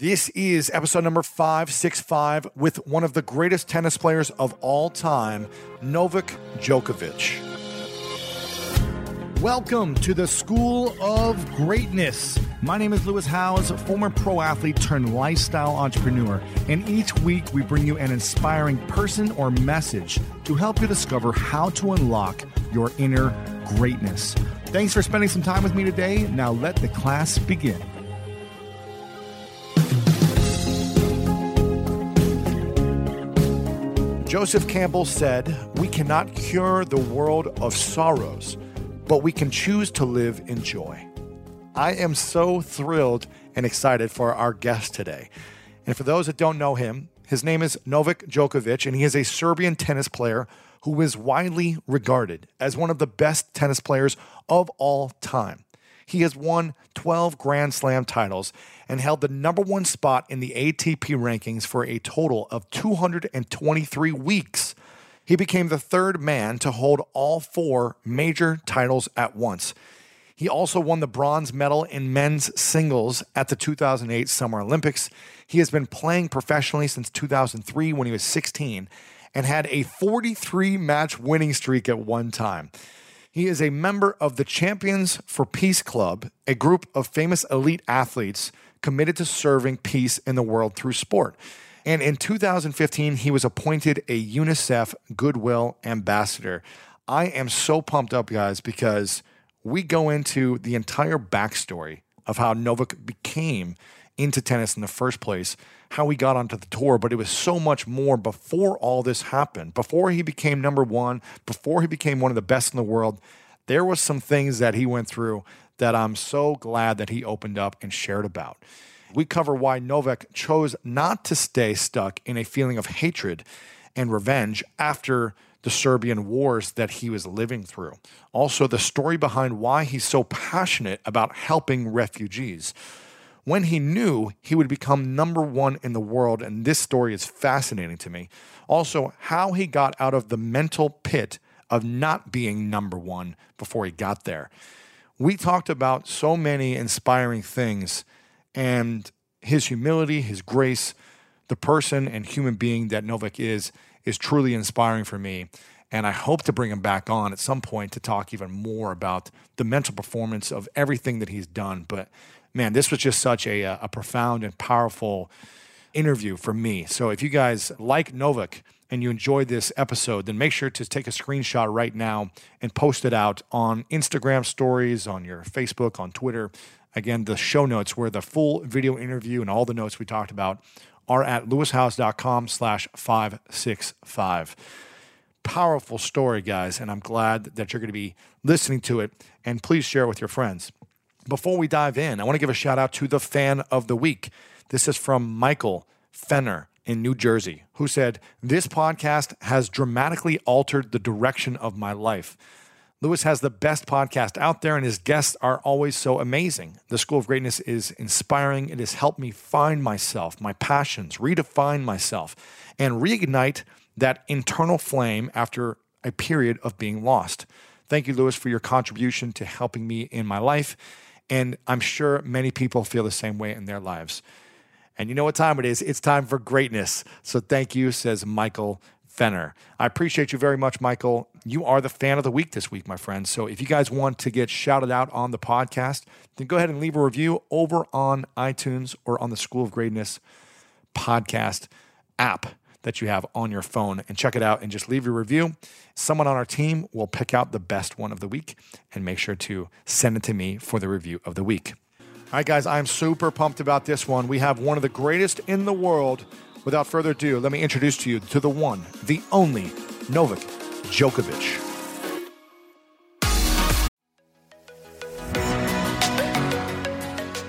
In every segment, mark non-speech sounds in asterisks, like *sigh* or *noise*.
This is episode number 565 with one of the greatest tennis players of all time, Novak Djokovic. Welcome to the School of Greatness. My name is Lewis Howes, former pro athlete turned lifestyle entrepreneur, and each week we bring you an inspiring person or message to help you discover how to unlock your inner greatness. Thanks for spending some time with me today. Now let the class begin. Joseph Campbell said, We cannot cure the world of sorrows, but we can choose to live in joy. I am so thrilled and excited for our guest today. And for those that don't know him, his name is Novak Djokovic, and he is a Serbian tennis player who is widely regarded as one of the best tennis players of all time. He has won 12 Grand Slam titles and held the number one spot in the ATP rankings for a total of 223 weeks. He became the third man to hold all four major titles at once. He also won the bronze medal in men's singles at the 2008 Summer Olympics. He has been playing professionally since 2003 when he was 16 and had a 43 match winning streak at one time. He is a member of the Champions for Peace Club, a group of famous elite athletes committed to serving peace in the world through sport. And in 2015, he was appointed a UNICEF Goodwill Ambassador. I am so pumped up, guys, because we go into the entire backstory of how Novak became into tennis in the first place, how he got onto the tour, but it was so much more before all this happened. Before he became number one, before he became one of the best in the world, there was some things that he went through that I'm so glad that he opened up and shared about. We cover why Novak chose not to stay stuck in a feeling of hatred and revenge after the Serbian wars that he was living through. Also, the story behind why he's so passionate about helping refugees when he knew he would become number one in the world. And this story is fascinating to me. Also, how he got out of the mental pit of not being number one before he got there. We talked about so many inspiring things and his humility, his grace, the person and human being that Novak is, is truly inspiring for me. And I hope to bring him back on at some point to talk even more about the mental performance of everything that he's done. But man, this was just such a, uh, a profound and powerful interview for me. So if you guys like Novak and you enjoyed this episode, then make sure to take a screenshot right now and post it out on Instagram stories, on your Facebook, on Twitter. Again, the show notes where the full video interview and all the notes we talked about are at lewishowes.com slash 565. Powerful story, guys, and I'm glad that you're going to be listening to it. And please share it with your friends. Before we dive in, I want to give a shout out to the fan of the week. This is from Michael Fenner in New Jersey, who said, This podcast has dramatically altered the direction of my life. Lewis has the best podcast out there, and his guests are always so amazing. The School of Greatness is inspiring. It has helped me find myself, my passions, redefine myself, and reignite that internal flame after a period of being lost. Thank you, Lewis, for your contribution to helping me in my life and I'm sure many people feel the same way in their lives. And you know what time it is? It's time for greatness. So thank you, says Michael Fenner. I appreciate you very much, Michael. You are the fan of the week this week, my friends. So if you guys want to get shouted out on the podcast, then go ahead and leave a review over on iTunes or on the School of Greatness podcast app that you have on your phone and check it out and just leave your review. Someone on our team will pick out the best one of the week and make sure to send it to me for the review of the week. All right, guys, I'm super pumped about this one. We have one of the greatest in the world. Without further ado, let me introduce to you to the one, the only Novak Djokovic.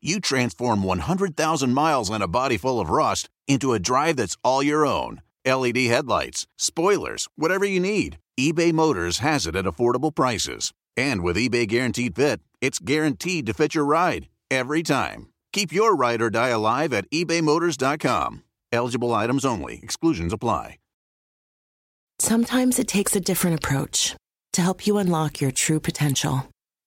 you transform 100,000 miles and a body full of rust into a drive that's all your own. LED headlights, spoilers, whatever you need, eBay Motors has it at affordable prices. And with eBay Guaranteed Fit, it's guaranteed to fit your ride every time. Keep your ride or die alive at ebaymotors.com. Eligible items only, exclusions apply. Sometimes it takes a different approach to help you unlock your true potential.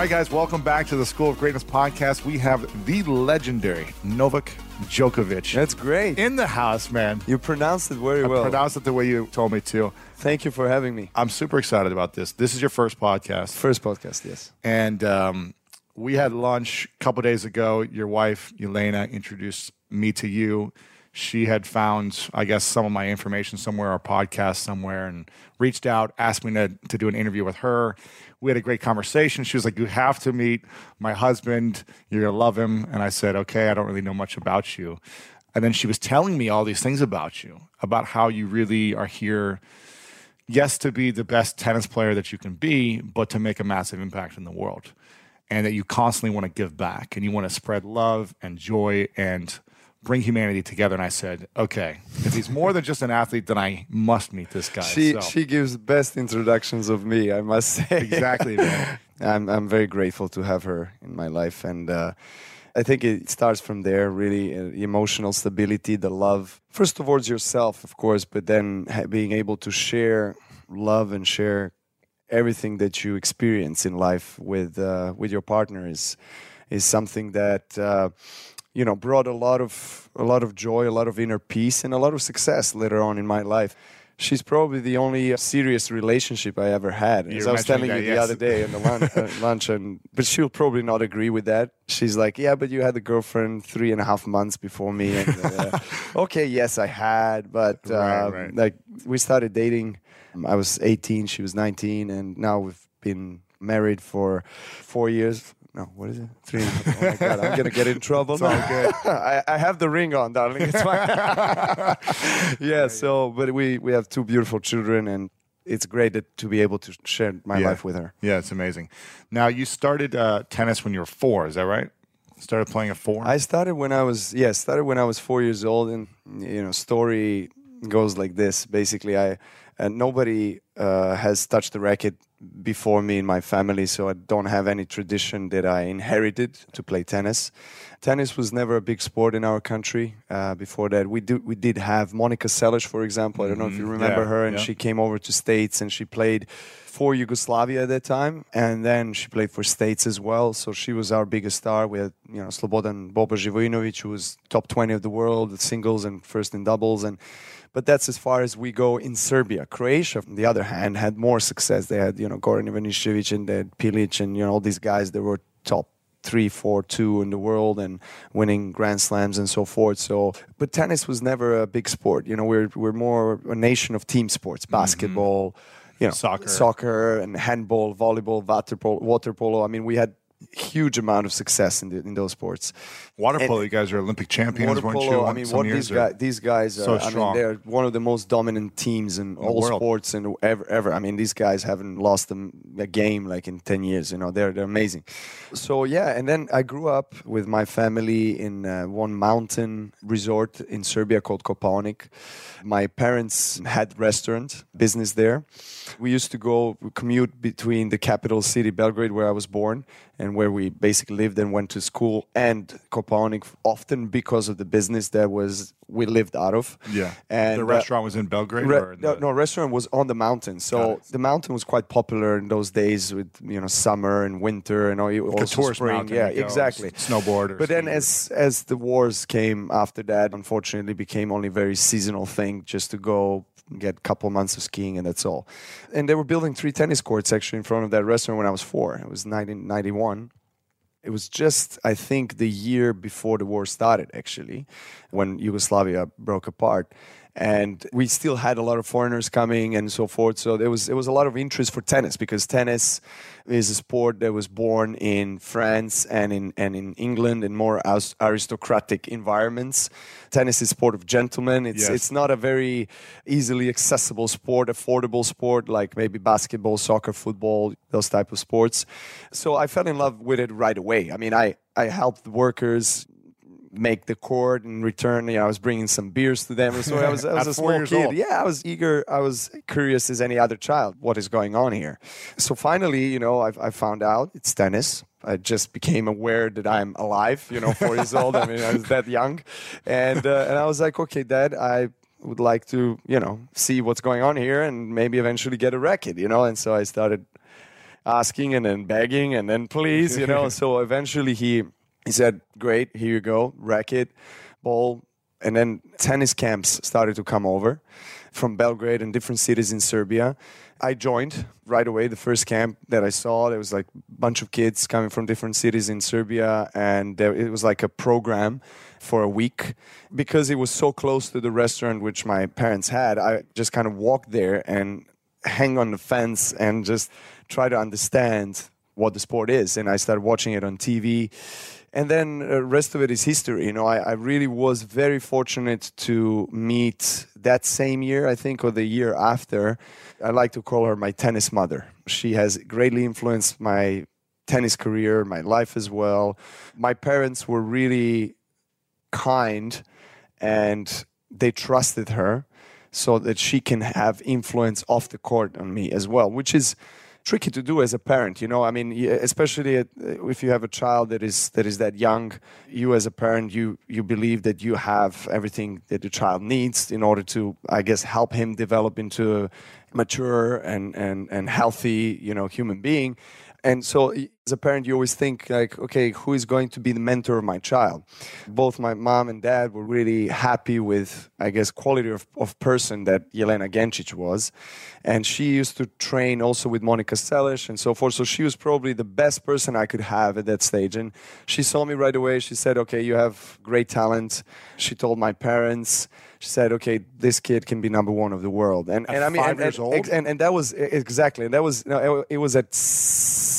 All right, guys, welcome back to the School of Greatness podcast. We have the legendary Novak Djokovic That's great. in the house, man. you pronounced it very I well. pronounced it the way you told me to. Thank you for having me. I'm super excited about this. This is your first podcast. First podcast, yes. And um, we had lunch a couple days ago. Your wife, Elena, introduced me to you. She had found, I guess, some of my information somewhere, our podcast somewhere, and reached out, asked me to, to do an interview with her. We had a great conversation. She was like, You have to meet my husband. You're going to love him. And I said, Okay, I don't really know much about you. And then she was telling me all these things about you, about how you really are here yes, to be the best tennis player that you can be, but to make a massive impact in the world. And that you constantly want to give back and you want to spread love and joy and bring humanity together. And I said, okay, if he's more than just an athlete, then I must meet this guy. She So- she gives best introductions of me, I must say. exactly, man. *laughs* I'm I'm very grateful to have her in my life, and uh, I think it starts from there. Really, uh, emotional stability, the love first towards yourself, of course, but then ha- being able to share love and share everything that you experience in life with uh, with your partner is is something that. Uh, you know, brought a lot of a lot of joy, a lot of inner peace, and a lot of success later on in my life. She's probably the only uh, serious relationship I ever had. As I was telling mentioning you that, the yes. other day in the lunch, uh, *laughs* lunch, and but she'll probably not agree with that. She's like, "Yeah, but you had a girlfriend three and a half months before me." And, uh, *laughs* okay, yes, I had, but uh, Right, right. like we started dating. I was 18, she was 19, and now we've been married for four years. No, what is it? Three. And a half. Oh my god, I'm gonna get in *laughs* trouble. It's all good. *laughs* I, I have the ring on, darling. It's fine. *laughs* yeah. So, but we we have two beautiful children, and it's great that, to be able to share my Yeah. life with her. Yeah, it's amazing. Now, you started uh, tennis when you were four, is that right? Started playing at four? I started when I was yeah, started when I was four years old, and you know, story goes like this. Basically, I uh, nobody uh, has touched the racket before me in my family, so I don't have any tradition that I inherited to play tennis. Tennis was never a big sport in our country. Uh, before that, we do we did have Monica Seles, for example. I don't know if you remember Yeah, her, and yeah. she came over to States and she played for Yugoslavia at that time, and then she played for States as well. So she was our biggest star. We had you know Slobodan Boba Živojinovic, who was top twenty of the world, at singles and first in doubles, and but that's as far as we go in Serbia. Croatia, on the other hand, had more success. They had you know Goran Ivanišević and they had Pilic and you know all these guys that were top three, four, two in the world and winning Grand Slams and so forth. So, but tennis was never a big sport. You know, we're we're more a nation of team sports, mm-hmm. basketball, you know, Soccer. soccer, and handball, volleyball, water polo. Water polo. I mean, we had huge amount of success in the, in those sports. Water and- polo, you guys are Olympic champions, Water weren't polo. you? I mean, what these these guys, So are, I mean, they're one of the most dominant teams in all sports and ever, ever. I mean, these guys haven't lost a, a game like in ten years. You know, they're they're amazing. So yeah, and then I grew up with my family in uh, one mountain resort in Serbia called Kopaonik. My parents had restaurant business there. We used to go commute between the capital city, Belgrade, where I was born, and where we basically lived and went to school, and Kopaonik, often because of the business that was we lived out of. Yeah. and the uh, restaurant was in Belgrade? Re- or in no, the- no, restaurant was on the mountain. So the mountain was quite popular in those days with you know summer and winter and all, Like also tourist spring. Yeah, exactly. s- snowboard But then as as the wars came after that, unfortunately, became only very seasonal thing just to go get a couple months of skiing and that's all. And they were building three tennis courts actually in front of that restaurant when I was four. It was 1991 It was just, I think, the year before the war started, actually, when Yugoslavia broke apart and we still had a lot of foreigners coming and so forth. So there was there was a lot of interest for tennis because tennis is a sport that was born in France and in and in England in more aristocratic environments. Tennis is a sport of gentlemen. It's yes. it's not a very easily accessible sport, affordable sport like maybe basketball, soccer, football, those type of sports. So I fell in love with it right away. I mean, I I helped workers make the court and return. You know, I was bringing some beers to them. So I was, I *laughs* was a small kid. Old. Yeah, I was eager. I was curious as any other child. What is going on here? So finally, you know, I, I found out it's tennis. I just became aware that I'm alive. You know, four years old. I mean, I was that young, and uh, and I was like, okay, Dad, I would like to, you know, see what's going on here and maybe eventually get a racket. You know, and so I started asking and then begging and then please, you know. *laughs* so eventually he he said, Great, here you go, racket, ball. And then tennis camps started to come over from Belgrade and different cities in Serbia. I joined right away. The first camp that I saw, there was like a bunch of kids coming from different cities in Serbia, and there, it was like a program for a week because it was so close to the restaurant which my parents had. I just kind of walked there and hang on the fence and just try to understand what the sport is. And I started watching it on TV and then the uh, rest of it is history. You know I, I, really was very fortunate to meet that same year i think or the year after. I like to call her my tennis mother. She has greatly influenced my tennis career my life as well. My parents were really kind and they trusted her so that she can have influence off the court on me as well which is tricky to do as a parent. You know, I mean, especially if you have a child that is that is that young, you as a parent, you you believe that you have everything that the child needs in order to, I guess, help him develop into a mature and and and healthy, you know, human being. And so, as a parent, you always think like, okay, who is going to be the mentor of my child? Both my mom and dad were really happy with, I guess, quality of, of person that Yelena Gencic was, and she used to train also with Monica Seles and so forth. So she was probably the best person I could have at that stage. And she saw me right away. She said, "Okay, you have great talent." She told my parents she said, "Okay, this kid can be number one of the world." And at and I mean, five and, years and, old, and, and that was exactly, and that was no, it was at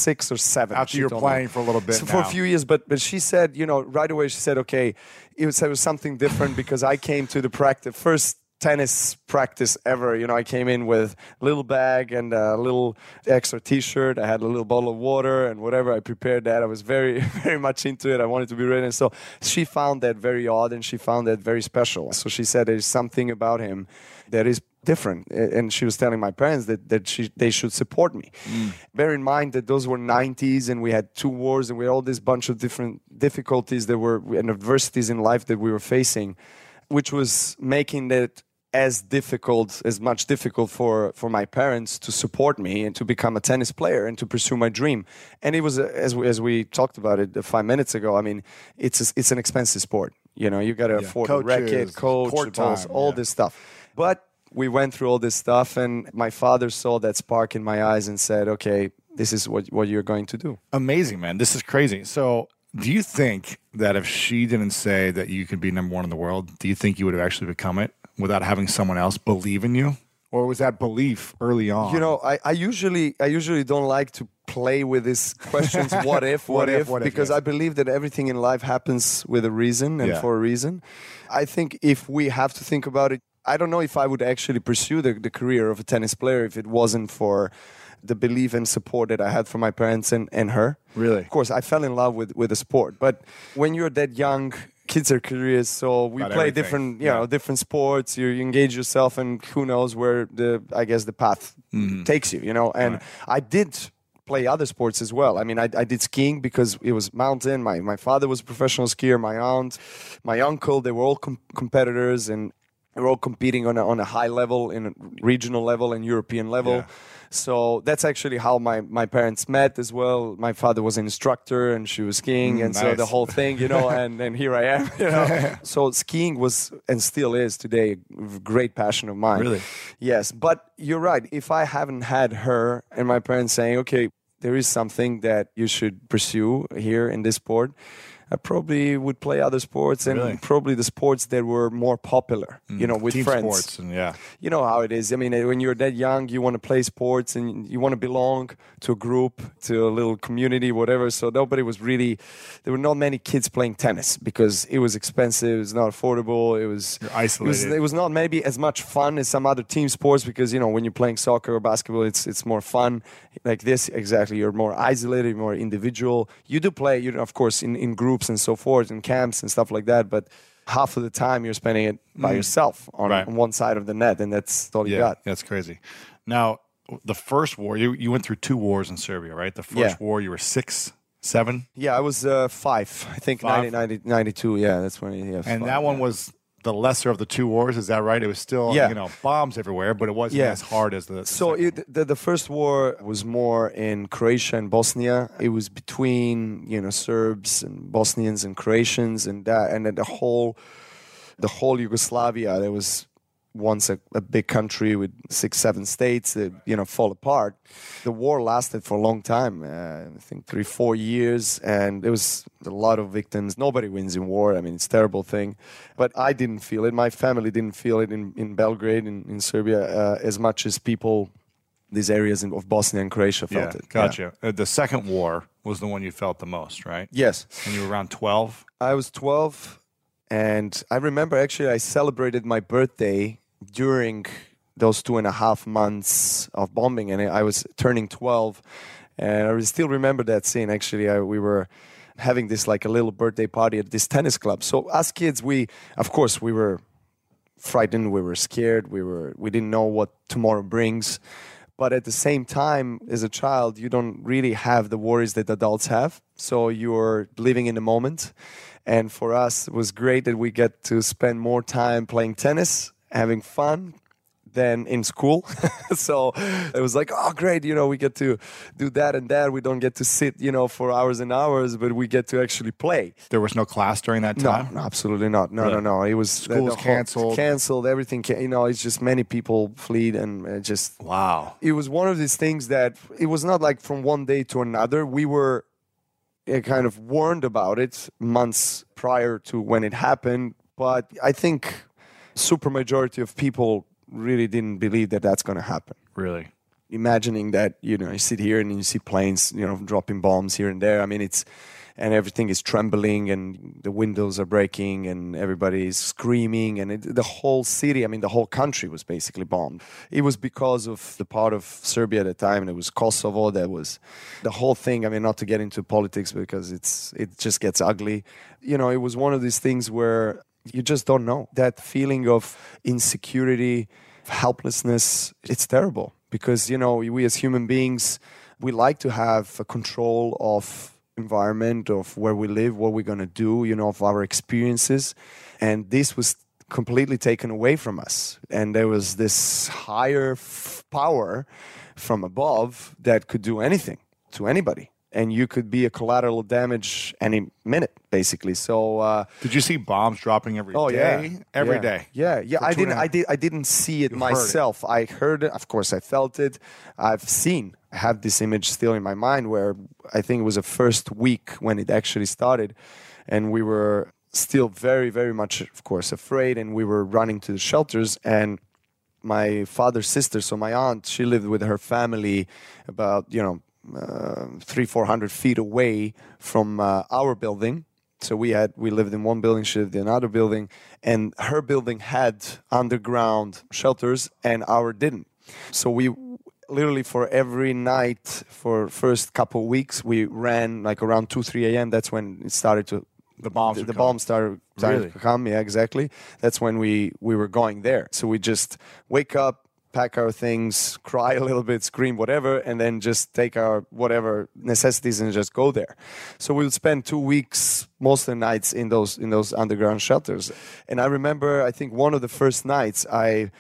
six or seven. After you're playing me. for a little bit, so for a few years, but but she said, you know, right away she said, "Okay, it was, it was something different because I came to the practice first tennis practice ever. You know, I came in with a little bag and a little extra T-shirt. I had a little bottle of water and whatever. I prepared that. I was very, *laughs* very much into it. I wanted to be ready. And so she found that very odd and she found that very special. So she said there's something about him that is different and she was telling my parents that, that she, they should support me mm. bear in mind that those were 90s and we had two wars and we had all this bunch of different difficulties that were and adversities in life that we were facing which was making it as difficult, as much difficult for, for my parents to support me and to become a tennis player and to pursue my dream. And it was, as we, as we talked about it five minutes ago, I mean, it's, a, it's an expensive sport. You know, you got to yeah. afford Coaches, a racket, coach, balls, all yeah. this stuff. But we went through all this stuff, and my father saw that spark in my eyes and said, okay, this is what, what you're going to do. Amazing, man. This is crazy. So, do you think that if she didn't say that you could be number one in the world, do you think you would have actually become it? without having someone else believe in you? Or was that belief early on? You know, I, I usually I usually don't like to play with these questions *laughs* what if what, what if, if, what because if, yes. I believe that everything in life happens with a reason and yeah. for a reason. I think if we have to think about it, I don't know if I would actually pursue the, the career of a tennis player if it wasn't for the belief and support that I had from my parents and, and her. Really? Of course, I fell in love with, with the sport. But when you're that young, kids are curious, so we About play everything. different, you yeah. know, different sports. You, you, engage yourself, and who knows where the, I guess, the path mm-hmm. takes you. You know, and right. I did play other sports as well. I mean, I, I, did skiing because it was mountain. My my father was a professional skier. My aunt, my uncle, they were all com- competitors, and were all competing on a, on a high level, in a regional level, and European level. Yeah. So that's actually how my, my parents met as well. My father was an instructor and she was skiing, mm, and nice. so the whole thing, you know, *laughs* and, and here I am. You know? *laughs* so skiing was and still is today a great passion of mine. Really? Yes, but you're right. If I haven't had her and my parents saying, okay, there is something that you should pursue here in this sport, I probably would play other sports and Really? probably the sports that were more popular, mm, you know, with Team friends. sports and yeah. You know how it is. I mean, when you're that young, you want to play sports and you want to belong to a group, to a little community, whatever. So nobody was really, there were not many kids playing tennis because it was expensive, it was not affordable, it was You're It was, isolated. it was not maybe as much fun as some other team sports because you know when you're playing soccer or basketball, it's it's more fun. Like this, exactly. You're more isolated, more individual. You do play, you know, of course, in, in groups and so forth, and camps and stuff like that. But half of the time, you're spending it by yourself on, Right. on one side of the net, and that's all you yeah, got. that's crazy. Now, the first war, you, you went through two wars in Serbia, right? The first Yeah. war, you were six, seven, Yeah, I was uh, five, I think, Five? 90, 90, 92. Yeah, that's when. Yeah, and five, that one yeah. was the lesser of the two wars. Is that right? It was still, Yeah. you know, bombs everywhere, but it wasn't Yeah. as hard as the. So it, the, the first war was more in Croatia and Bosnia. It was between you know Serbs and Bosnians and Croatians and that and then the whole the whole Yugoslavia. There was once a, a big country with six seven states that you know fall apart. The war lasted for a long time. Uh, I think three four years, and there was a lot of victims. Nobody wins in war. I mean, it's a terrible thing, but I didn't feel it. My family didn't feel it in in Belgrade in, in Serbia uh, as much as people. These areas in, of Bosnia and Croatia yeah, felt it. gotcha. Uh, the second war was the one you felt the most, right? Yes. And you were around 12. I was 12, and I remember actually I celebrated my birthday during those two and a half months of bombing, and I was turning 12. And I still remember that scene. Actually, I, we were having this like a little birthday party at this tennis club. So as kids, we of course we were frightened, we were scared, we were we didn't know what tomorrow brings. But at the same time, as a child, you don't really have the worries that adults have. So you're living in the moment. And for us, it was great that we get to spend more time playing tennis, having fun, than in school. *laughs* so it was like, oh, great, you know, we get to do that and that. We don't get to sit, you know, for hours and hours, but we get to actually play. There was no class during that time. no, absolutely not. No, Really? no, no. It was School was whole- canceled. Canceled. Everything. Ca- you know, it's just many people fled, and just Wow. it was one of these things that it was not like from one day to another. We were uh, kind of warned about it months prior to when it happened, but I think super majority of people really didn't believe that that's going to happen. Really? imagining that you know you sit here and you see planes you know dropping bombs here and there. I mean it's and everything is trembling and the windows are breaking and everybody is screaming and it, the whole city i mean the whole country was basically bombed. It was because of the part of serbia at the time and it was kosovo that was the whole thing i mean not to get into politics because it's it just gets ugly. You know it was one of these things where you just don't know. That feeling of insecurity helplessness it's terrible because you know we as human beings we like to have a control of environment of where we live what we're going to do you know of our experiences. And this was completely taken away from us. And there was this higher f- power from above that could do anything to anybody and you could be a collateral damage any minute basically so uh, Did you see bombs dropping every day? Oh yeah, every yeah. day. Yeah, yeah. I didn't. I did. I didn't see it You heard it. myself. I heard it. Of course, I felt it. I've seen. I have this image still in my mind where I think it was the first week when it actually started, and we were still very, very much, of course, afraid, and we were running to the shelters and. My father's sister, so my aunt, she lived with her family about you know uh, three, four hundred feet away from uh, our building. So we had we lived in one building, she lived in another building, and her building had underground shelters, and our didn't. So we literally for every night for first couple weeks we ran like around two, three a.m. That's when it started to The bombs the, the bombs started, started Really? to come. Yeah, exactly. That's when we we were going there. So we just wake up, pack our things, *laughs* cry a little bit, scream, whatever, and then just take our whatever necessities and just go there. So we'll spend two weeks, most of the nights in those in those underground shelters. And I remember, I think one of the first nights I.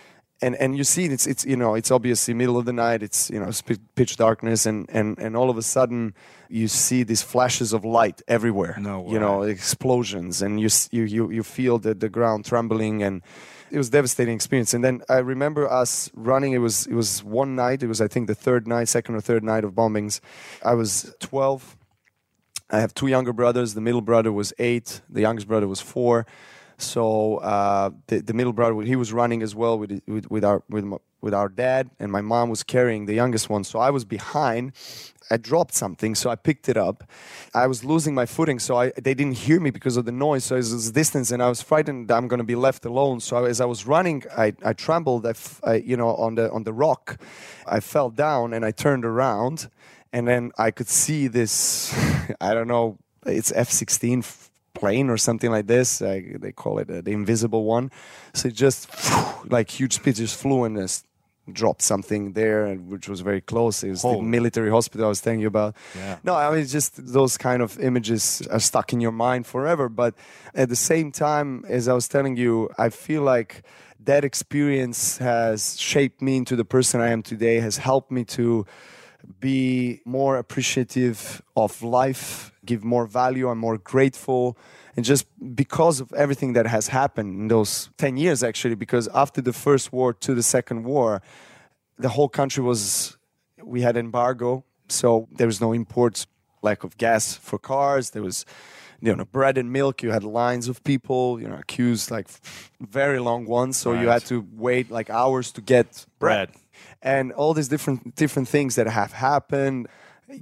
And, and you see it's it's you know it's obviously middle of the night it's you know it's pitch darkness and, and and all of a sudden you see these flashes of light everywhere No you know explosions and you you you, you feel the, the ground trembling and it was devastating experience. And then I remember us running. It was it was one night. It was I think the third night, second or third night of bombings. I was 12. I have two younger brothers. The middle brother was eight. The youngest brother was four. So uh, the, the middle brother, he was running as well with, with, with our with, my, with our dad, and my mom was carrying the youngest one. So I was behind. I dropped something, so I picked it up. I was losing my footing, so I, they didn't hear me because of the noise. So it was distance, and I was frightened I'm going to be left alone. So as I was running, I, I trembled. I, I, you know, on the on the rock, I fell down, and I turned around, and then I could see this. *laughs* I don't know. It's F-16 plane or something like this. they call it uh, the invisible one. So it just like huge speed just flew and just dropped something there, which was very close. It was the military hospital I was telling you about. Yeah. No, I mean just those kind of images are stuck in your mind forever. But at the same time, as I was telling you, I feel like that experience has shaped me into the person I am today. Has helped me to be more appreciative of life, give more value, I'm more grateful. And just because of everything that has happened in those 10 years, actually, because after the first war to the second war, the whole country was, we had embargo. So there was no imports, lack of gas for cars. There was, you know, bread and milk. You had lines of people, you know, accused like very long ones. So right. you had to wait like hours to get bread. bread and all these different different things that have happened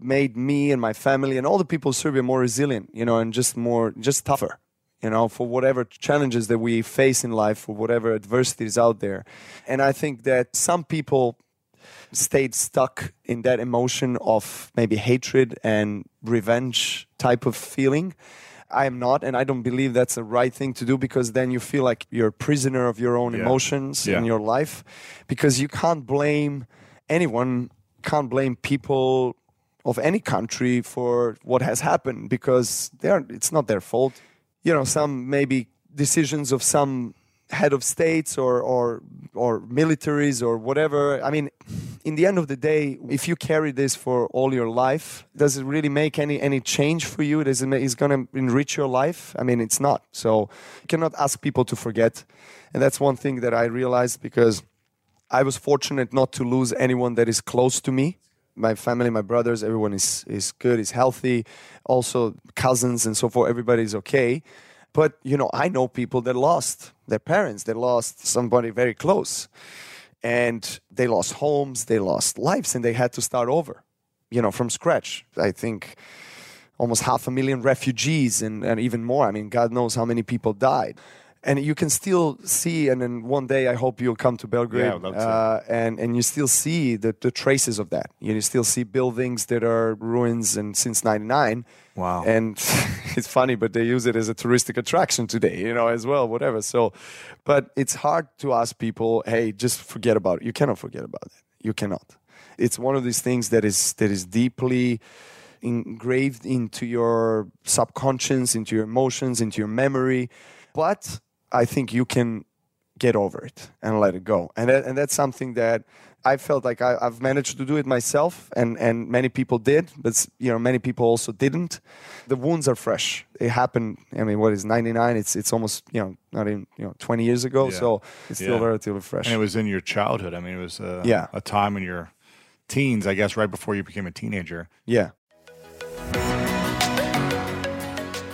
made me and my family and all the people of Serbia more resilient, you know, and just more just tougher, you know, for whatever challenges that we face in life, for whatever adversity is out there. And I think that some people stayed stuck in that emotion of maybe hatred and revenge type of feeling I am not, and I don't believe that's the right thing to do because then you feel like you're a prisoner of your own yeah. emotions yeah. in your life because you can't blame anyone, can't blame people of any country for what has happened because it's not their fault. You know, some maybe decisions of some head of states or, or, or militaries or whatever. I mean, in the end of the day, if you carry this for all your life, does it really make any, any change for you? Does it is going to enrich your life? I mean, it's not. So you cannot ask people to forget. And that's one thing that I realized because I was fortunate not to lose anyone that is close to me. My family, my brothers, everyone is, is good, is healthy. Also, cousins and so forth, everybody is okay. But, you know, I know people that lost their parents, they lost somebody very close. And they lost homes, they lost lives, and they had to start over, you know, from scratch. I think almost half a million refugees and, and even more. I mean, God knows how many people died and you can still see and then one day i hope you'll come to belgrade yeah, uh, and, and you still see the, the traces of that. You still see buildings that are ruins and since 99 wow. And *laughs* it's funny but they use it as a touristic attraction today you know as well whatever. So but it's hard to ask people hey just forget about it. You cannot forget about it. You cannot. It's one of these things that is that is deeply engraved into your subconscious into your emotions into your memory. But I think you can get over it and let it go. And that, and that's something that I felt like I, have managed to do it myself, and, and many people did, but you know many people also didn't. The wounds are fresh. It happened. I mean, what is ninety nine? It's it's almost you know not even you know twenty years ago, yeah. so it's still yeah. relatively fresh. And it was in your childhood. I mean, it was a, yeah. a time in your teens, I guess, right before you became a teenager. Yeah.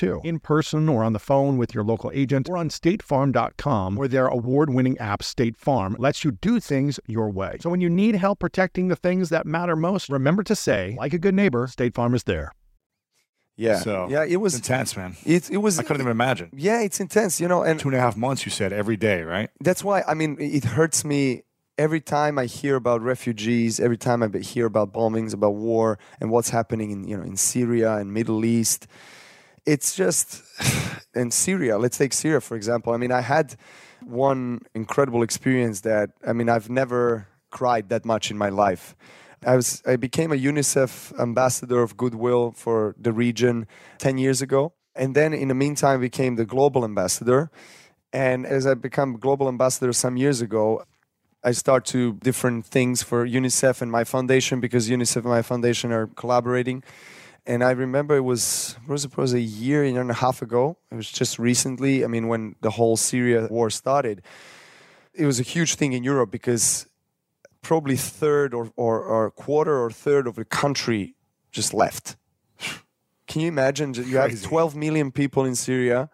too, in person or on the phone with your local agent or on statefarm.com, where their award winning app, State Farm, lets you do things your way. So when you need help protecting the things that matter most, remember to say, like a good neighbor, State Farm is there. Yeah, So yeah, it was intense, man. It, it was. I couldn't even imagine. Yeah, it's intense, you know, and Two and a half months, you said, every day, right? that's why I mean it hurts me every time I hear about refugees, every time I hear about bombings, about war, and what's happening in you know in Syria and Middle East. It's just *sighs* in Syria. Let's take Syria for example. I mean, I had one incredible experience that I mean I've never cried that much in my life. I was I became a UNICEF ambassador of goodwill for the region 10 years ago. And then in the meantime became the global ambassador. And as I become global ambassador some years ago, I start to different things for UNICEF and my foundation because UNICEF and my foundation are collaborating. And I remember it was it was, a year, year and a half ago. It was just recently. I mean, when the whole Syria war started, it was a huge thing in Europe because probably third or, or, or quarter or third of the country just left. Can you imagine? You have 12 million people in Syria,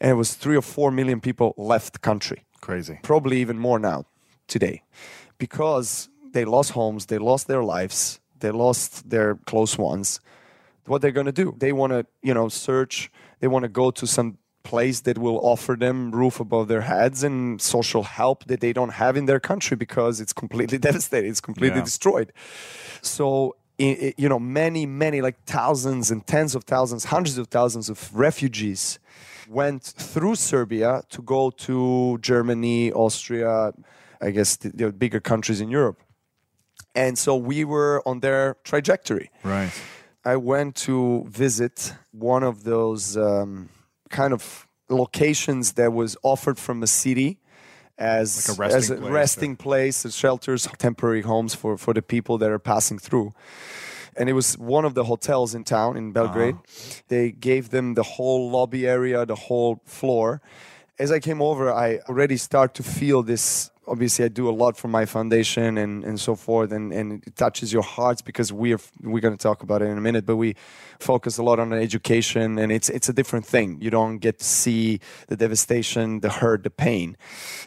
and it was three or four million people left the country Crazy. probably even more now today because they lost homes they lost their lives they lost their close ones what they're going to do they want to you know search they want to go to some place that will offer them roof above their heads and social help that they don't have in their country because it's completely *laughs* devastated it's completely Yeah. destroyed so you know many many like thousands and tens of thousands hundreds of thousands of refugees went through serbia to go to germany austria i guess the, the bigger countries in europe and so we were on their trajectory Right. I went to visit one of those um, kind of locations that was offered from a city as, Like a resting as a place, resting place, as shelters, temporary homes for, for the people that are passing through. And it was one of the hotels in town in Belgrade. They gave them the whole lobby area, the whole floor. As I came over, I already start to feel this. Obviously, I do a lot for my foundation and, and so forth, and, and it touches your hearts because we are we're going to talk about it in a minute. But we focus a lot on education, and it's it's a different thing. You don't get to see the devastation, the hurt, the pain,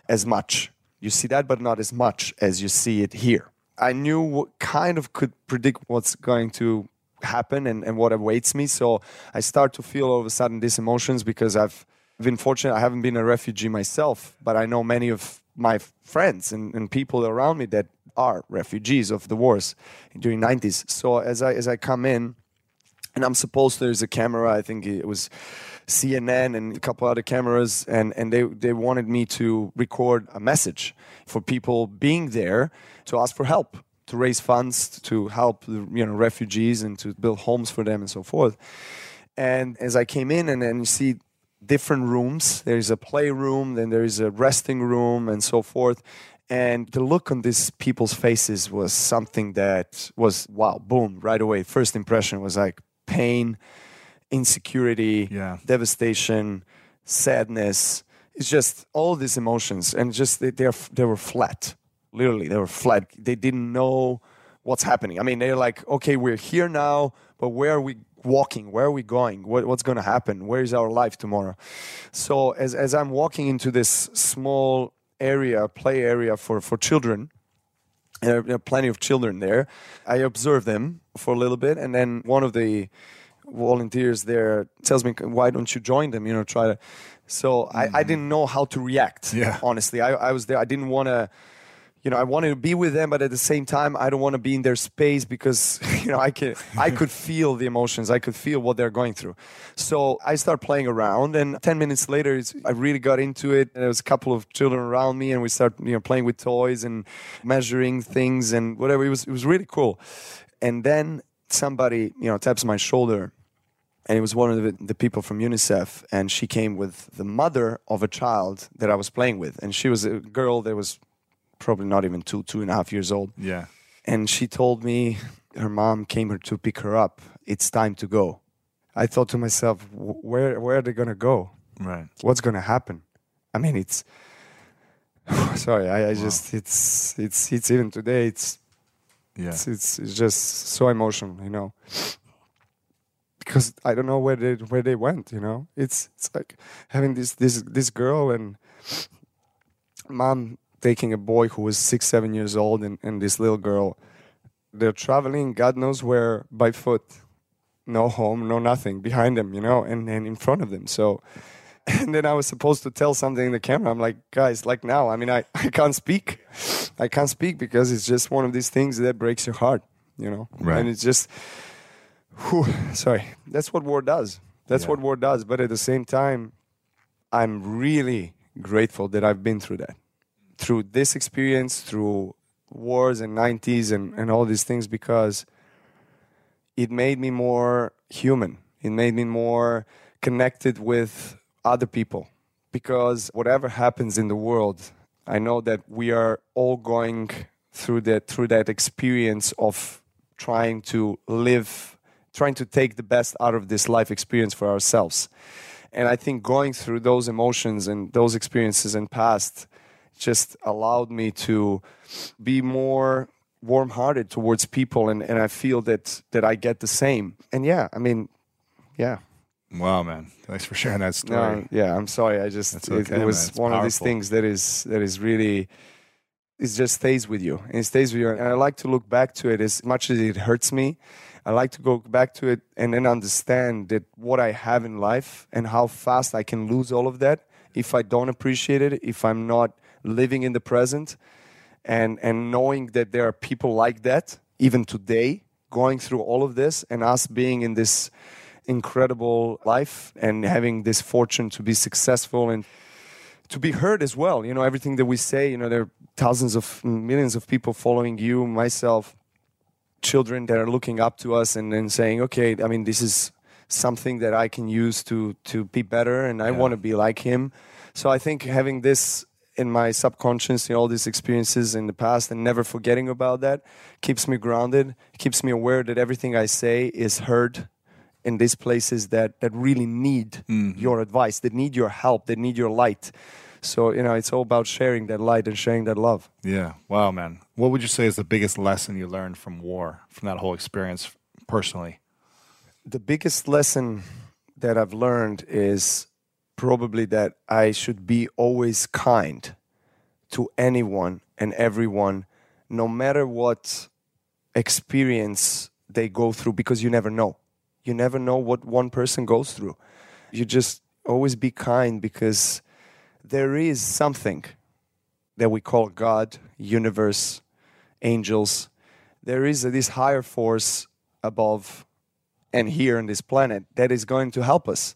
as much. You see that, but not as much as you see it here. I knew what kind of could predict what's going to happen and, and what awaits me. So I start to feel all of a sudden these emotions because I've been fortunate. I haven't been a refugee myself, but I know many of my friends and, and people around me that are refugees of the wars during 90s. So as I as I come in, and I'm supposed there's a camera. I think it was CNN and a couple other cameras, and and they they wanted me to record a message for people being there to ask for help, to raise funds to help you know refugees and to build homes for them and so forth. And as I came in and then you see different rooms, there is a playroom, then there is a resting room, and so forth. And the look on these people's faces was something that was wow, boom, right away. First impression was like pain, insecurity, Yeah. devastation, sadness. It's just all these emotions, and just they they're, they were flat. Literally, they were flat. They didn't know what's happening. I mean, they're like, okay, we're here now, but where are we walking? Where are we going? What, what's going to happen? Where is our life tomorrow? So as as I'm walking into this small area, play area for for children, and there are plenty of children there. I observe them for a little bit, and then one of the volunteers there tells me, "Why don't you join them? You know, try to." So I, I mm. didn't know how to react. Yeah. honestly, I, I was there. I didn't want to. You know, I wanted to be with them, but at the same time, I don't want to be in their space because *laughs* you know I can I could feel the emotions, I could feel what they're going through. So I start playing around, and ten minutes later, I really got into it. And there was a couple of children around me, and we start you know playing with toys and measuring things and whatever. It was it was really cool. And then somebody you know taps my shoulder, and it was one of the, the people from UNICEF, and she came with the mother of a child that I was playing with, and she was a girl that was probably not even two, two and a half years old. Yeah. And she told me her mom came here to pick her up. It's time to go. I thought to myself, where where are they gonna go? Right. What's gonna happen? I mean, it's *sighs* sorry. I, I just it's it's it's even today. It's Yeah. it's, it's it's just so emotional, you know. Because I don't know where they where they went, you know. It's it's like having this this this girl and mom taking a boy who was six seven years old and, and this little girl. They're traveling, God knows where, by foot. No home, no nothing behind them, you know, and, and in front of them. So, *laughs* and then I was supposed to tell something in the camera. I'm like, guys, like now, I mean, I, *laughs* I can't speak. I can't speak because it's just one of these things that breaks your heart, you know? Right. And it's just, whew, sorry, that's what war does. That's Yeah. what war does. But at the same time, I'm really grateful that I've been through that. Through this experience, through wars and 90s and, and all these things, because it made me more human. It made me more connected with other people. Because whatever happens in the world, I know that we are all going through that through that experience of trying to live, trying to take the best out of this life experience for ourselves. And I think going through those emotions and those experiences in past just allowed me to be more warm-hearted towards people and, and I feel that that I get the same. And yeah, I mean, yeah. Wow, man. Thanks for sharing that story. No, yeah, I'm sorry. I just That's it, it was one of these things that is that is really it just stays with you. And it stays with you. And I like to look back to it as much as it hurts me. I like to go back to it and then understand that what I have in life and how fast I can lose all of that if I don't appreciate it, if I'm not living in the present and and knowing that there are people like that even today going through all of this and us being in this incredible life and having this fortune to be successful and to be heard as well. You know everything that we say you know there are thousands of mm, millions of people following you myself children that are looking up to us and then saying okay i mean this is something that i can use to to be better and i want to be like him. So i think having this in my subconscious, all these experiences in the past and never forgetting about that keeps me grounded, keeps me aware that everything I say is heard in these places that, that really need mm-hmm. your advice, that need your help, that need your light. So, you know, it's all about sharing that light and sharing that love. Yeah. Wow, man. What would you say is the biggest lesson you learned from war, from that whole experience personally? the biggest lesson that I've learned is probably that I should be always kind to anyone and everyone, no matter what experience they go through, because you never know. You never know what one person goes through. You just always be kind because there is something that we call God, universe, angels. There is this higher force above and here on this planet that is going to help us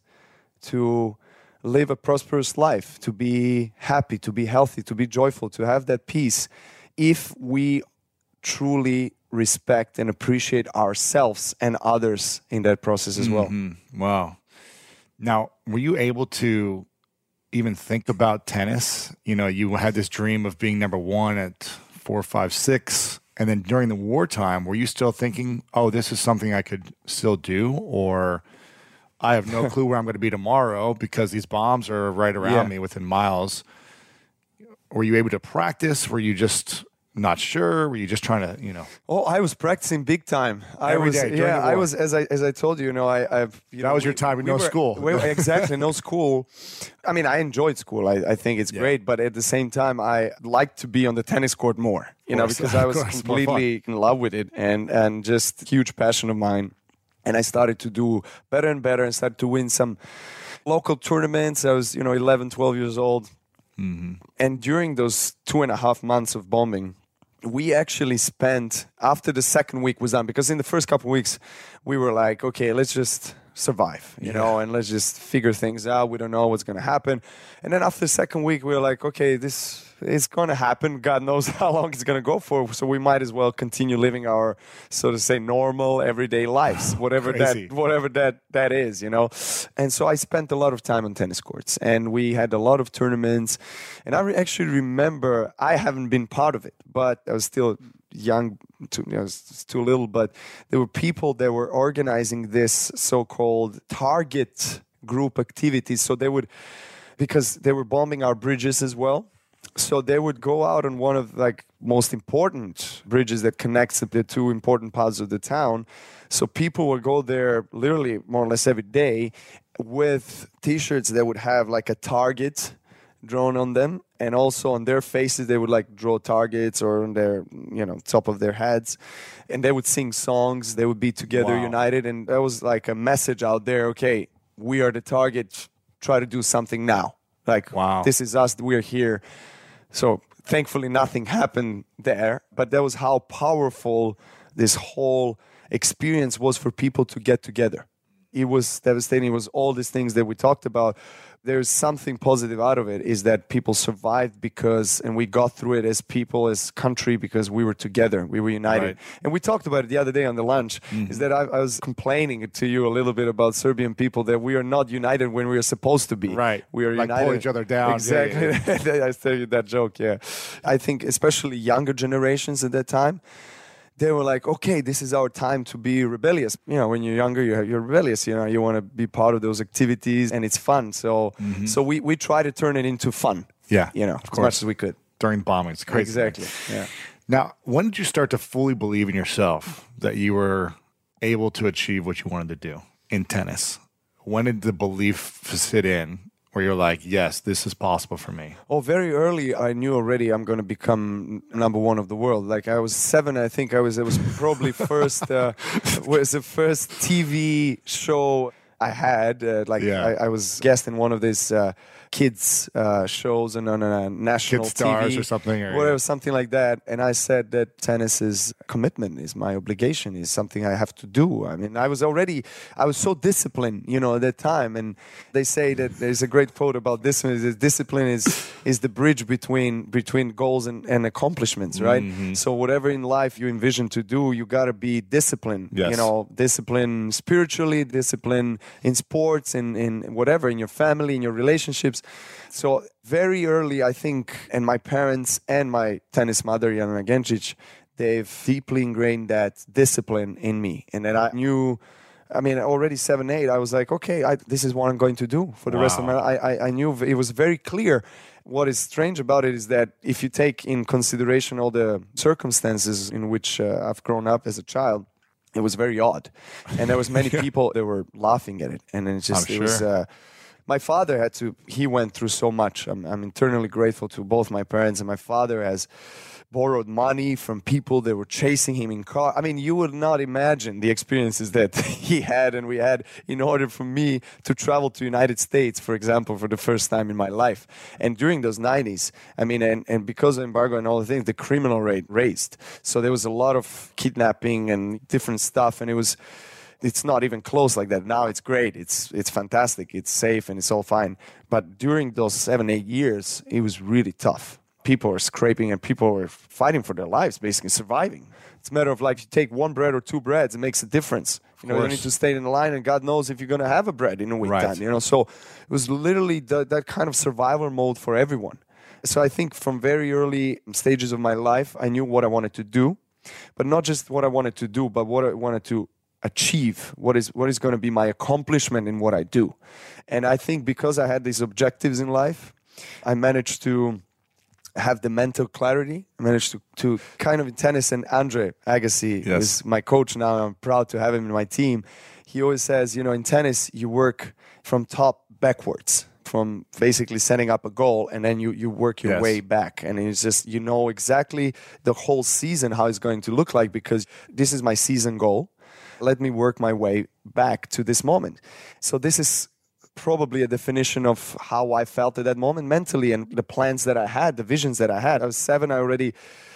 to live a prosperous life, to be happy, to be healthy, to be joyful, to have that peace if we truly respect and appreciate ourselves and others in that process as well. Mm-hmm. Wow. Now, were you able to even think about tennis? You know, you had this dream of being number one at four, five, six. And then during the wartime, were you still thinking, oh, this is something I could still do? Or I have no clue where I'm going to be tomorrow because these bombs are right around Yeah. me within miles. Were you able to practice? Were you just not sure? Were you just trying to, you know? Oh, I was practicing big time. I Every was, day yeah, I was as I as I told you, you know, I, I've you That know, was your time with no school. we- exactly, no *laughs* school. I mean, I enjoyed school. I, I think it's Yeah. great, but at the same time, I like to be on the tennis court more. You know, because I *laughs* was completely in love with it, and and just huge passion of mine. And I started to do better and better, and started to win some local tournaments. I was, you know, 11, 12 years old. Mm-hmm. And during those two and a half months of bombing, we actually spent after the second week was done because in the first couple of weeks we were like, okay, let's just survive, you know, and let's just figure things out. We don't know what's going to happen. And then after the second week, we were like, okay, this is going to happen. God knows *laughs* how long it's going to go for. So we might as well continue living our, so to say, normal everyday *sighs* lives, whatever that whatever that that is, you know. And so I spent a lot of time on tennis courts, and we had a lot of tournaments. And I re- actually remember I haven't been part of it, but I was still young, too, you know, I was too little. But there were people that were organizing this so-called target group activities. So they would, because they were bombing our bridges as well. So they would go out on one of like most important bridges that connects the two important parts of the town. So people would go there literally more or less every day with t-shirts that would have like a target drawn on them and also on their faces they would like draw targets or on their you know top of their heads and they would sing songs they would be together Wow. united and that was like a message out there okay we are the target try to do something now like Wow. this is us we're here so thankfully nothing happened there but that was how powerful this whole experience was for people to get together it was devastating. It was all these things that we talked about. There's something positive out of it is that people survived because, and we got through it as people, as country, because we were together, we were united. Right. And we talked about it the other day on the lunch. Mm-hmm. Is that I, I was complaining to you a little bit about Serbian people that we are not united when we are supposed to be. Right. We are Like pull united. each other down. Yeah, Exactly. *laughs* I tell you that joke. Yeah. I think especially younger generations at that time they were like, okay, this is our time to be rebellious. You know, when you're younger, you're, you're rebellious. You know, you want to be part of those activities, and it's fun. So, so we we try to turn it into fun. Mm-hmm. Yeah, you know, of as course. much as we could. During bombing. It's crazy. Exactly. Yeah. Now, when did you start to fully believe in yourself that you were able to achieve what you wanted to do in tennis? When did the belief sit in where you're like, yes, this is possible for me? Oh, very early, I knew already I'm going to become number one of the world. Like I was seven, I think I was. It was probably *laughs* first uh, was the first TV show I had. Uh, like Yeah. I, I was guest in one of these uh, kids uh, shows and on a national Kid Stars TV, or something, or- whatever, something like that. And I said that tennis is commitment, is my obligation, is something I have to do. I mean, I was already, I was so disciplined, you know, at that time. And they say that there's a great quote about discipline: is discipline is is the bridge between between goals and, and accomplishments, right? Mm-hmm. So whatever in life you envision to do, you got to be disciplined. Yes. You know, discipline spiritually, discipline in sports, in in whatever, in your family, in your relationships. So very early, I think, and my parents and my tennis mother, Jana Gencic, they've deeply ingrained that discipline in me, and that I knew. I mean, already seven, eight, I was like, okay, I, this is what I'm going to do for the rest of my life. I, I, I knew it was very clear. What is strange about it is that if you take in consideration all the circumstances in which uh, I've grown up as a child, it was very odd, and there was many *laughs* people that were laughing at it, and it's just it was. Uh, my father had to. He went through so much. I'm, I'm eternally grateful to both my parents, and my father has borrowed money from people that were chasing him in car. I mean, you would not imagine the experiences that *laughs* he had and we had in order for me to travel to United States, for example, for the first time in my life. And during those 90s, I mean, and, and because of embargo and all the things, the criminal rate raised. So there was a lot of kidnapping and different stuff, and it was it's not even close like that. Now it's great. It's it's fantastic. It's safe and it's all fine. But during those seven eight years, it was really tough. People were scraping and people were fighting for their lives, basically surviving. It's a matter of like you take one bread or two breads, it makes a difference. You know, you need to stay in the line, and God knows if you're going to have a bread in a week Right. time. You know, so it was literally the, that kind of survival mode for everyone. So I think from very early stages of my life, I knew what I wanted to do, but not just what I wanted to do, but what I wanted to achieve. What is what is going to be my accomplishment in what I do? And I think because I had these objectives in life, I managed to have the mental clarity. I managed to, to kind of in tennis, and Andre Agassi Yes. is my coach now. I'm proud to have him in my team. He always says, you know, in tennis, you work from top backwards, from basically setting up a goal, and then you, you work your Yes. way back. And it's just, you know exactly the whole season how it's going to look like because this is my season goal. Let me work my way back to this moment. So this is probably a definition of how I felt at that moment mentally and the plans that I had, the visions that I had. I was seven, I already.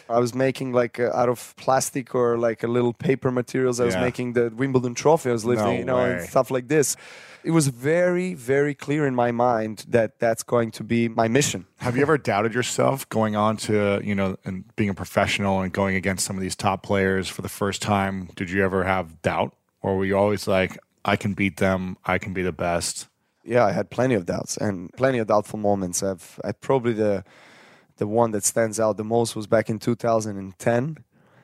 I was making like uh, out of plastic or like a little paper materials. I was making the Wimbledon trophy. I was lifting, No you know, and stuff like this. It was very, very clear in my mind that that's going to be my mission. Have you ever doubted yourself going on to, you know, and being a professional and going against some of these top players for the first time? Did you ever have doubt? Or were you always like, I can beat them, I can be the best? yeah, I had plenty of doubts and plenty of doubtful moments. I've I probably the the one that stands out the most was back in 2010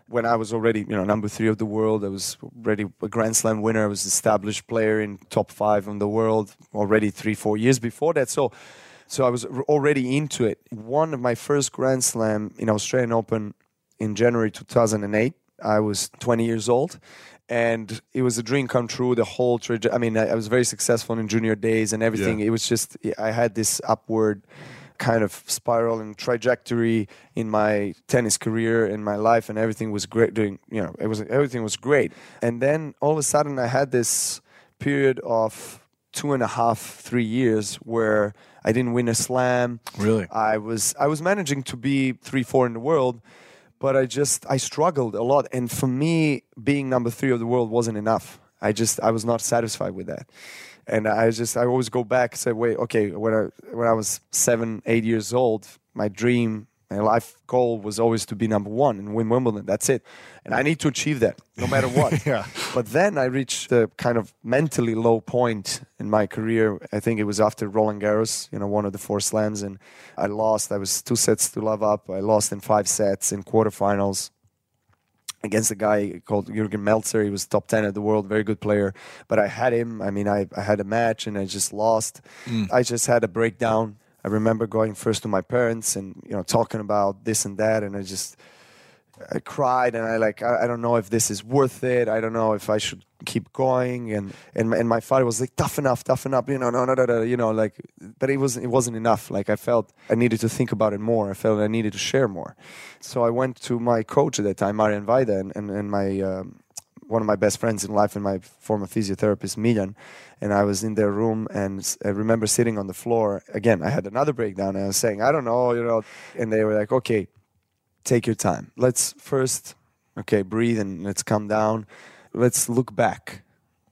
when I was already you know number three of the world. I was already a Grand Slam winner. I was established player in top five in the world already three four years before that. So. So I was already into it. One of my first Grand Slam in Australian Open in January 2008. I was 20 years old, and it was a dream come true. The whole traje- I mean, I, I was very successful in junior days and everything. Yeah. It was just I had this upward kind of spiral and trajectory in my tennis career in my life and everything was great doing you know it was everything was great and then all of a sudden i had this period of two and a half three years where i didn't win a slam Really? I was I was managing to be three four in the world, but I just I struggled a lot, and for me, being number three of the world wasn't enough. I just I was not satisfied with that, and I just I always go back and say, wait, okay, when I when I was seven eight years old, my dream. My life goal was always to be number one and win Wimbledon. That's it. And I need to achieve that no matter what. *laughs* Yeah. But then I reached the kind of mentally low point in my career. I think it was after Roland Garros, you know, one of the four slams, and I lost. I was two sets to love up. I lost in five sets in quarterfinals against a guy called Jürgen Melzer. He was top 10 of the world, very good player. But I had him. I mean, I, I had a match and I just lost. Mm. I just had a breakdown. I remember going first to my parents and, you know, talking about this and that. And I just, I cried and I like I, I don't know if this is worth it. I don't know if I should keep going. And and and my father was like, toughen up, toughen up. You know, no, no, no, no. You know, like, but it wasn't it wasn't enough. Like I felt I needed to think about it more. I felt I needed to share more. So I went to my coach at that time, Marian Vajda, and and, and my. Um, one of my best friends in life and my former physiotherapist Milan, and I was in their room and I remember sitting on the floor again I had another breakdown and I was saying I don't know you know and they were like okay take your time. Let's first, okay, breathe and let's calm down. Let's look back,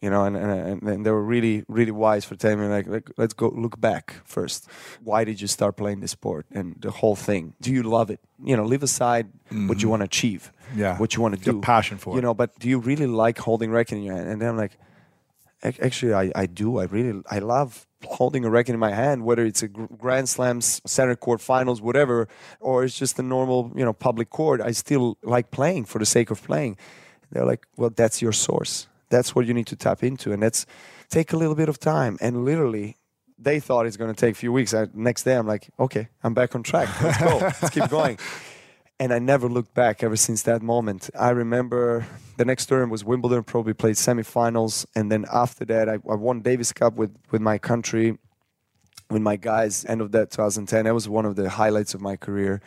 you know. And and, and they were really really wise for telling me like, like, let's go look back first. Why did you start playing this sport and the whole thing? Do you love it? You know, leave aside what you mm-hmm. want to achieve, Yeah. what you want to do, passion for you it. know. But do you really like holding racket in your hand? And then I'm like, Actually, I, I do. I really I love holding a racket in my hand, whether it's a Grand Slams, center court finals, whatever, or it's just a normal you know public court. I still like playing for the sake of playing. They're like, well, that's your source. That's what you need to tap into, and that's take a little bit of time. And literally, they thought it's going to take a few weeks. I, next day, I'm like, okay, I'm back on track. Let's go. Let's keep going *laughs* and I never looked back ever since that moment. I remember the next term was Wimbledon, probably played semifinals, and then after that, I, I won Davis Cup with with my country, with my guys. End of that 2010, that was one of the highlights of my career.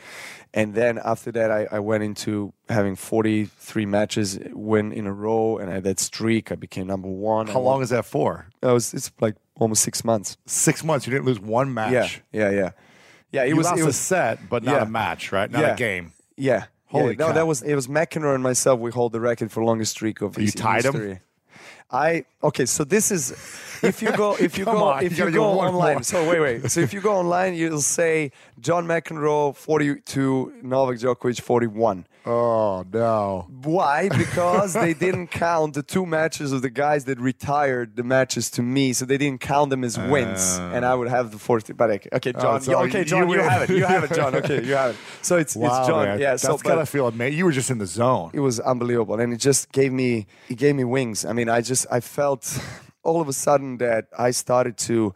And then after that, I, I went into having 43 matches win in a row, and I had that streak. I became number one. How long is that for? That was it's like almost six months. Six months. You didn't lose one match. Yeah, yeah, yeah, yeah. It You was lost it was a set, but not Yeah. a match, right? Not Yeah. a game. Yeah. Holy yeah. No, cow. that was it was McEnroe and myself. We hold the record for longest streak of You tied him? I okay. So this is if you go if you *laughs* go on, if you you, go online. more. So wait wait. So if you go online, you'll say John McEnroe forty two, Novak Djokovic forty one. Oh no. Why? Because they didn't *laughs* count the two matches of the guys that retired the matches to me, so they didn't count them as wins, ah. and I would have the fourth. But okay, okay, oh, John. Oh, so okay, you John, you, win. have it. You have it, John. Okay, you have it. *laughs* So it's Wow, it's John. man. Yeah. That's so gotta feel amazing. You were just in the zone. it was unbelievable and it just gave me it gave me wings i mean i just i felt *laughs* all of a sudden that i started to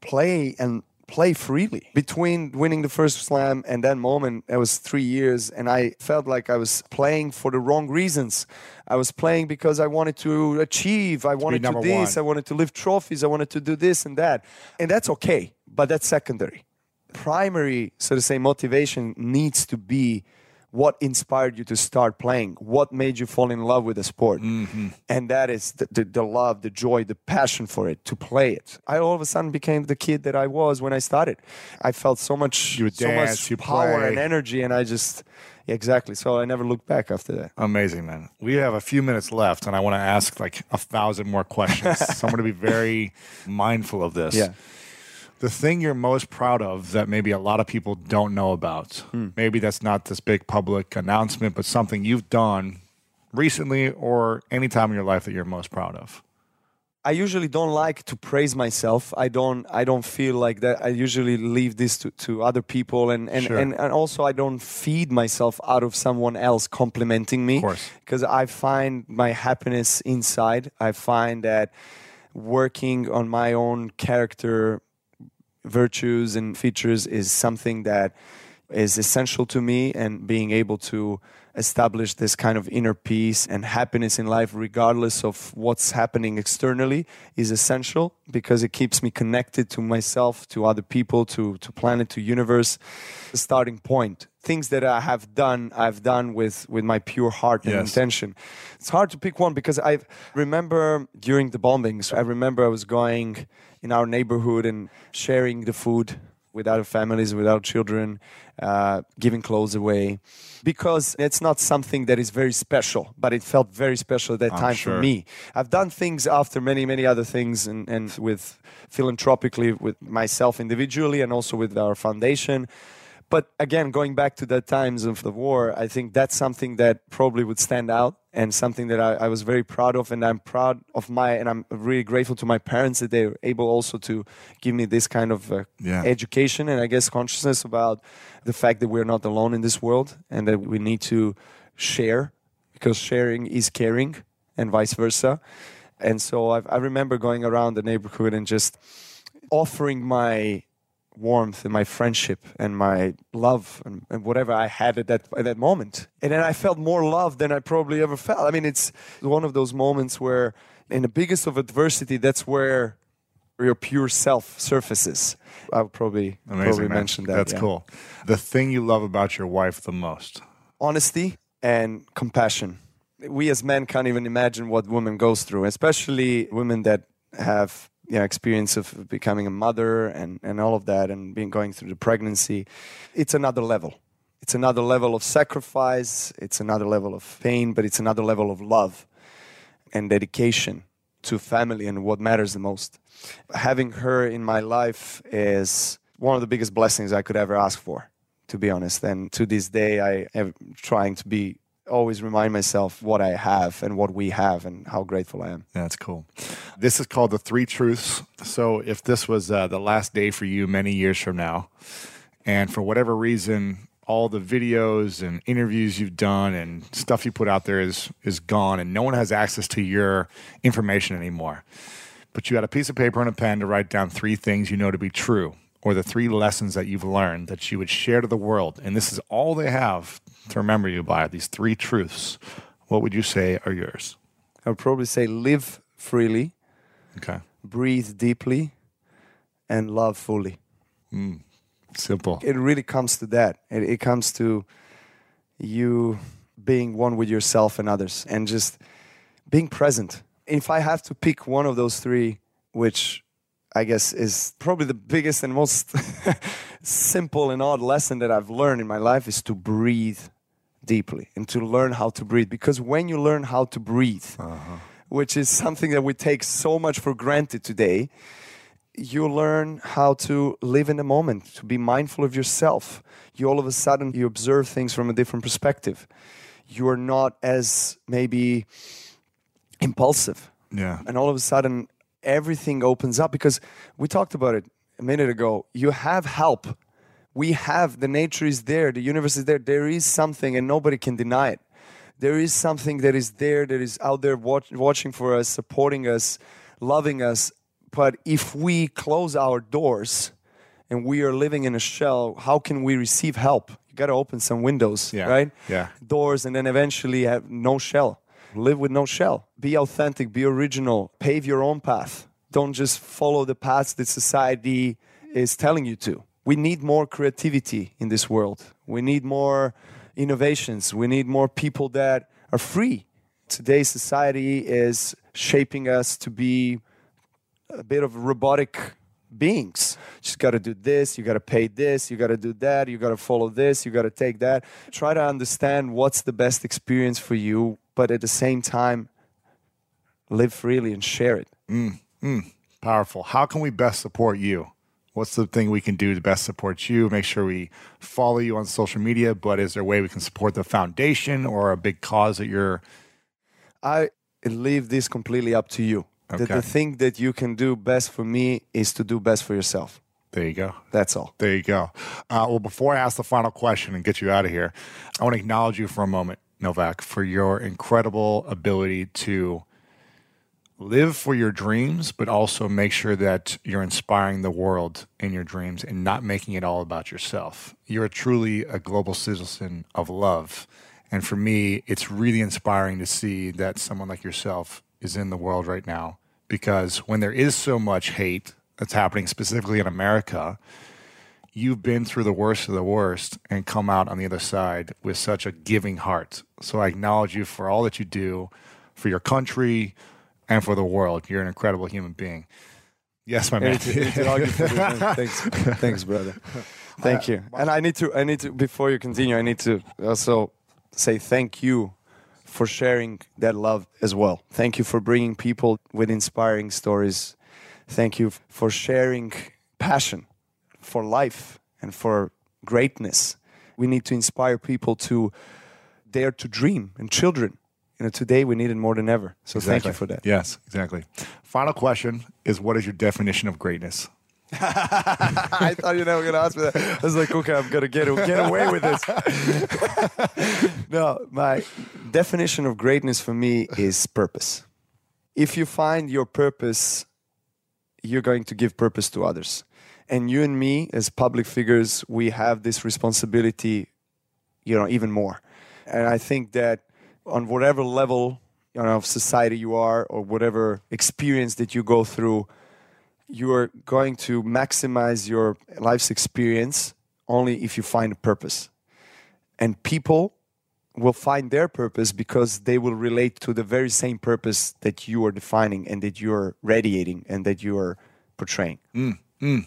play and play freely. Between winning the first slam and that moment, it was three years, and I felt like I was playing for the wrong reasons. I was playing because I wanted to achieve, I wanted to number this, one. I wanted to lift trophies, I wanted to do this and that. And that's okay, but that's secondary. Primary, so to say, motivation needs to be what inspired you to start playing, what made you fall in love with the sport. Mm-hmm. And that is the, the, the love, the joy, the passion for it, to play it. I all of a sudden became the kid that I was when I started. I felt so much, would so much you power play. and energy, and I just, exactly. So I never looked back after that. Amazing, man. We have a few minutes left, and I want to ask like a thousand more questions. *laughs* so I'm going to be very mindful of this. Yeah. The thing you're most proud of that maybe a lot of people don't know about, Hmm. maybe that's not this big public announcement, but something you've done recently or any time in your life that you're most proud of. I usually don't like to praise myself. I don't. I don't feel like that. I usually leave this to, to other people, and and, Sure. and and also I don't feed myself out of someone else complimenting me. Of course. because I find my happiness inside. I find that working on my own character virtues and features is something that is essential to me and being able to establish this kind of inner peace and happiness in life regardless of what's happening externally is essential because it keeps me connected to myself to other people to to planet to universe. The starting point things that i have done i've done with with my pure heart and Yes. intention it's hard to pick one because i remember during the bombings i remember i was going in our neighborhood and sharing the food with other families, without children, uh, giving clothes away, because it's not something that is very special, but it felt very special at that I'm time sure. for me. I've done things after many, many other things, and, and with philanthropically, with myself individually, and also with our foundation. But again, going back to the times of the war, I think that's something that probably would stand out and something that I, I was very proud of. And I'm proud of my, and I'm really grateful to my parents that they were able also to give me this kind of uh, Yeah. education and I guess consciousness about the fact that we're not alone in this world and that we need to share because sharing is caring and vice versa. And so I've, I remember going around the neighborhood and just offering my warmth and my friendship and my love and, and whatever I had at that at that moment. And then I felt more love than I probably ever felt. I mean, it's one of those moments where, in the biggest of adversity, that's where your pure self surfaces. I would probably Amazing, probably man. mention that. That's yeah. cool. The thing you love about your wife the most. honesty and compassion. We as men can't even imagine what women goes through, especially women that have know, experience of becoming a mother and, and all of that and being going through the pregnancy. It's another level. It's another level of sacrifice, it's another level of pain, but it's another level of love and dedication to family and what matters the most. Having her in my life is one of the biggest blessings I could ever ask for, to be honest. And to this day, I am trying to be always remind myself what I have and what we have and how grateful I am. Yeah, that's cool. This is called the Three Truths. So, if this was uh, the last day for you many years from now, and for whatever reason, all the videos and interviews you've done and stuff you put out there is is gone, and no one has access to your information anymore. But you had a piece of paper and a pen to write down three things you know to be true, or the three lessons that you've learned that you would share to the world. And this is all they have to remember you by these three truths. What would you say are yours? I would probably say live freely, Okay. breathe deeply, and love fully. Mm, simple. it really comes to that. It, it comes to you being one with yourself and others and just being present. If I have to pick one of those three, which I guess is probably the biggest and most *laughs* simple and odd lesson that I've learned in my life, is to breathe deeply and to learn how to breathe. Because when you learn how to breathe, uh-huh. which is something that we take so much for granted today, you learn how to live in the moment, to be mindful of yourself. You all of a sudden you observe things from a different perspective. You are not as maybe impulsive. Yeah. And all of a sudden everything opens up because we talked about it a minute ago. You have help. We have the nature is there, the universe is there. There is something and nobody can deny it. There is something that is there, that is out there watch, watching for us, supporting us, loving us. But if we close our doors and we are living in a shell, how can we receive help? You got to open some windows, Yeah. right? Yeah. Doors, and then eventually have no shell. Live with no shell. Be authentic, be original, pave your own path. Don't just follow the paths that society is telling you to. We need more creativity in this world. We need more innovations. We need more people that are free. Today's society is shaping us to be a bit of robotic beings. Just got to do this, you got to pay this, you got to do that, you got to follow this, you got to take that. Try to understand what's the best experience for you, but at the same time, live freely and share it. Mm, mm, Powerful. How can we best support you? What's the thing we can do to best support you? Make sure we follow you on social media, but is there a way we can support the foundation or a big cause that you're I leave this completely up to you. The, Okay. the thing that you can do best for me is to do best for yourself. there you go. That's all. There you go. Uh, well, before I ask the final question and get you out of here, I want to acknowledge you for a moment, Novak, for your incredible ability to live for your dreams, but also make sure that you're inspiring the world in your dreams and not making it all about yourself. You're truly a global citizen of love. And for me, it's really inspiring to see that someone like yourself is in the world right now. Because when there is so much hate that's happening specifically in America, you've been through the worst of the worst and come out on the other side with such a giving heart. So I acknowledge you for all that you do for your country and for the world. You're an incredible human being. Yes, my man. Need to- need to argue for this, *laughs* man. Thanks, thanks, brother. *laughs* Thank you. Uh, and I need to, I need to, before you continue, I need to also say thank you for sharing that love as well. Thank you for bringing people with inspiring stories. Thank you for sharing passion for life and for greatness. We need to inspire people to dare to dream and children. You know, today we need it more than ever. So thank you for that. Yes, exactly. Final question is what is your definition of greatness? *laughs* I thought you were never gonna ask me that. I was like, okay, I'm gonna get get away with this. *laughs* no, my definition of greatness for me is purpose. If you find your purpose, you're going to give purpose to others. And you and me, as public figures, we have this responsibility, you know, even more. And I think that on whatever level you know, of society you are, or whatever experience that you go through, you are going to maximize your life's experience only if you find a purpose. And people will find their purpose because they will relate to the very same purpose that you are defining and that you're radiating and that you are portraying. Mm. 嗯。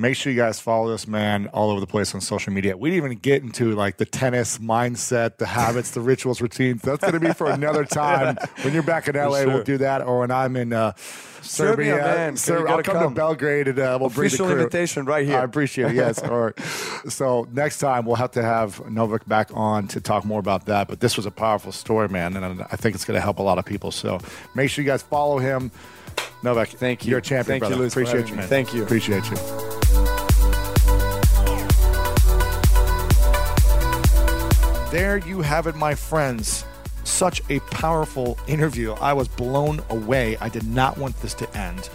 Make sure you guys follow this man all over the place on social media. We didn't even get into like the tennis mindset, the habits, the rituals, routines. That's going to be for *laughs* another time. When you're back in LA, we'll do that. Or when I'm in uh, Serbia, Serbia, man. Ser- I'll gotta come, to. Belgrade and uh, we'll Official bring the crew. invitation right here. I appreciate it. Yes. All right. So next time we'll have to have Novak back on to talk more about that. But this was a powerful story, man, and I think it's going to help a lot of people. So make sure you guys follow him. Novak, Thank you. You're a champion, Thank you. Lewis, Appreciate you, man. Thank you. Appreciate you. There you have it, my friends. Such a powerful interview. I was blown away. I did not want this to end.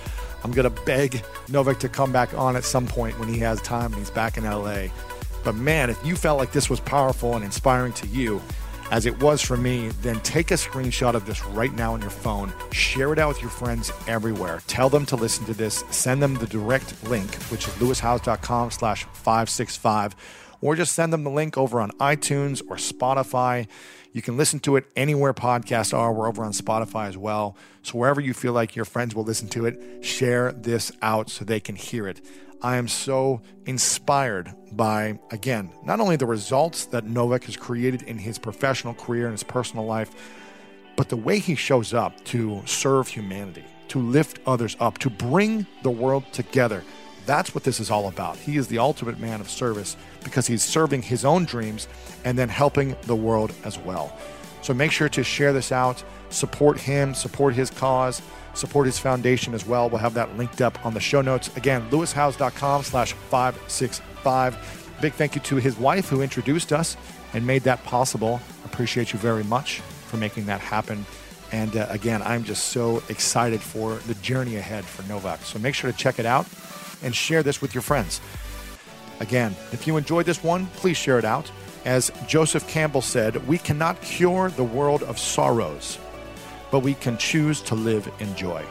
I'm going to beg Novak to come back on at some point when he has time and he's back in LA. But man, if you felt like this was powerful and inspiring to you, as it was for me, then take a screenshot of this right now on your phone. Share it out with your friends everywhere. Tell them to listen to this. Send them the direct link, which is lewishowes.com slash 565 or just send them the link over on iTunes or Spotify. You can listen to it anywhere podcasts are. We're over on Spotify as well. So wherever you feel like your friends will listen to it, share this out so they can hear it. I am so inspired by, again, not only the results that Novak has created in his professional career and his personal life, but the way he shows up to serve humanity, to lift others up, to bring the world together. That's what this is all about. He is the ultimate man of service because he's serving his own dreams and then helping the world as well. So make sure to share this out, support him, support his cause, support his foundation as well. We'll have that linked up on the show notes. Again, lewishowes.com slash 565. Big thank you to his wife who introduced us and made that possible. Appreciate you very much for making that happen. And uh, again, I'm just so excited for the journey ahead for Novak. So make sure to check it out and share this with your friends. Again, if you enjoyed this one, please share it out. As Joseph Campbell said, we cannot cure the world of sorrows, but we can choose to live in joy.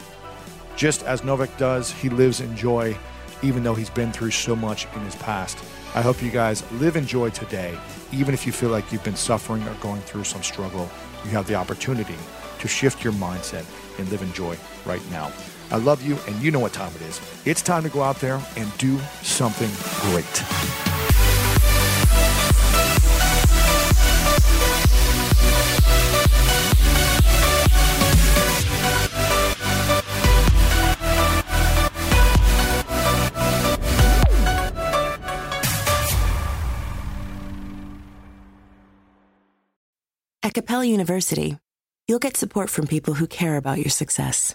Just as Novak does, he lives in joy, even though he's been through so much in his past. I hope you guys live in joy today, even if you feel like you've been suffering or going through some struggle. You have the opportunity to shift your mindset and live in joy right now. I love you, and you know what time it is. It's time to go out there and do something great. At Capella University, you'll get support from people who care about your success.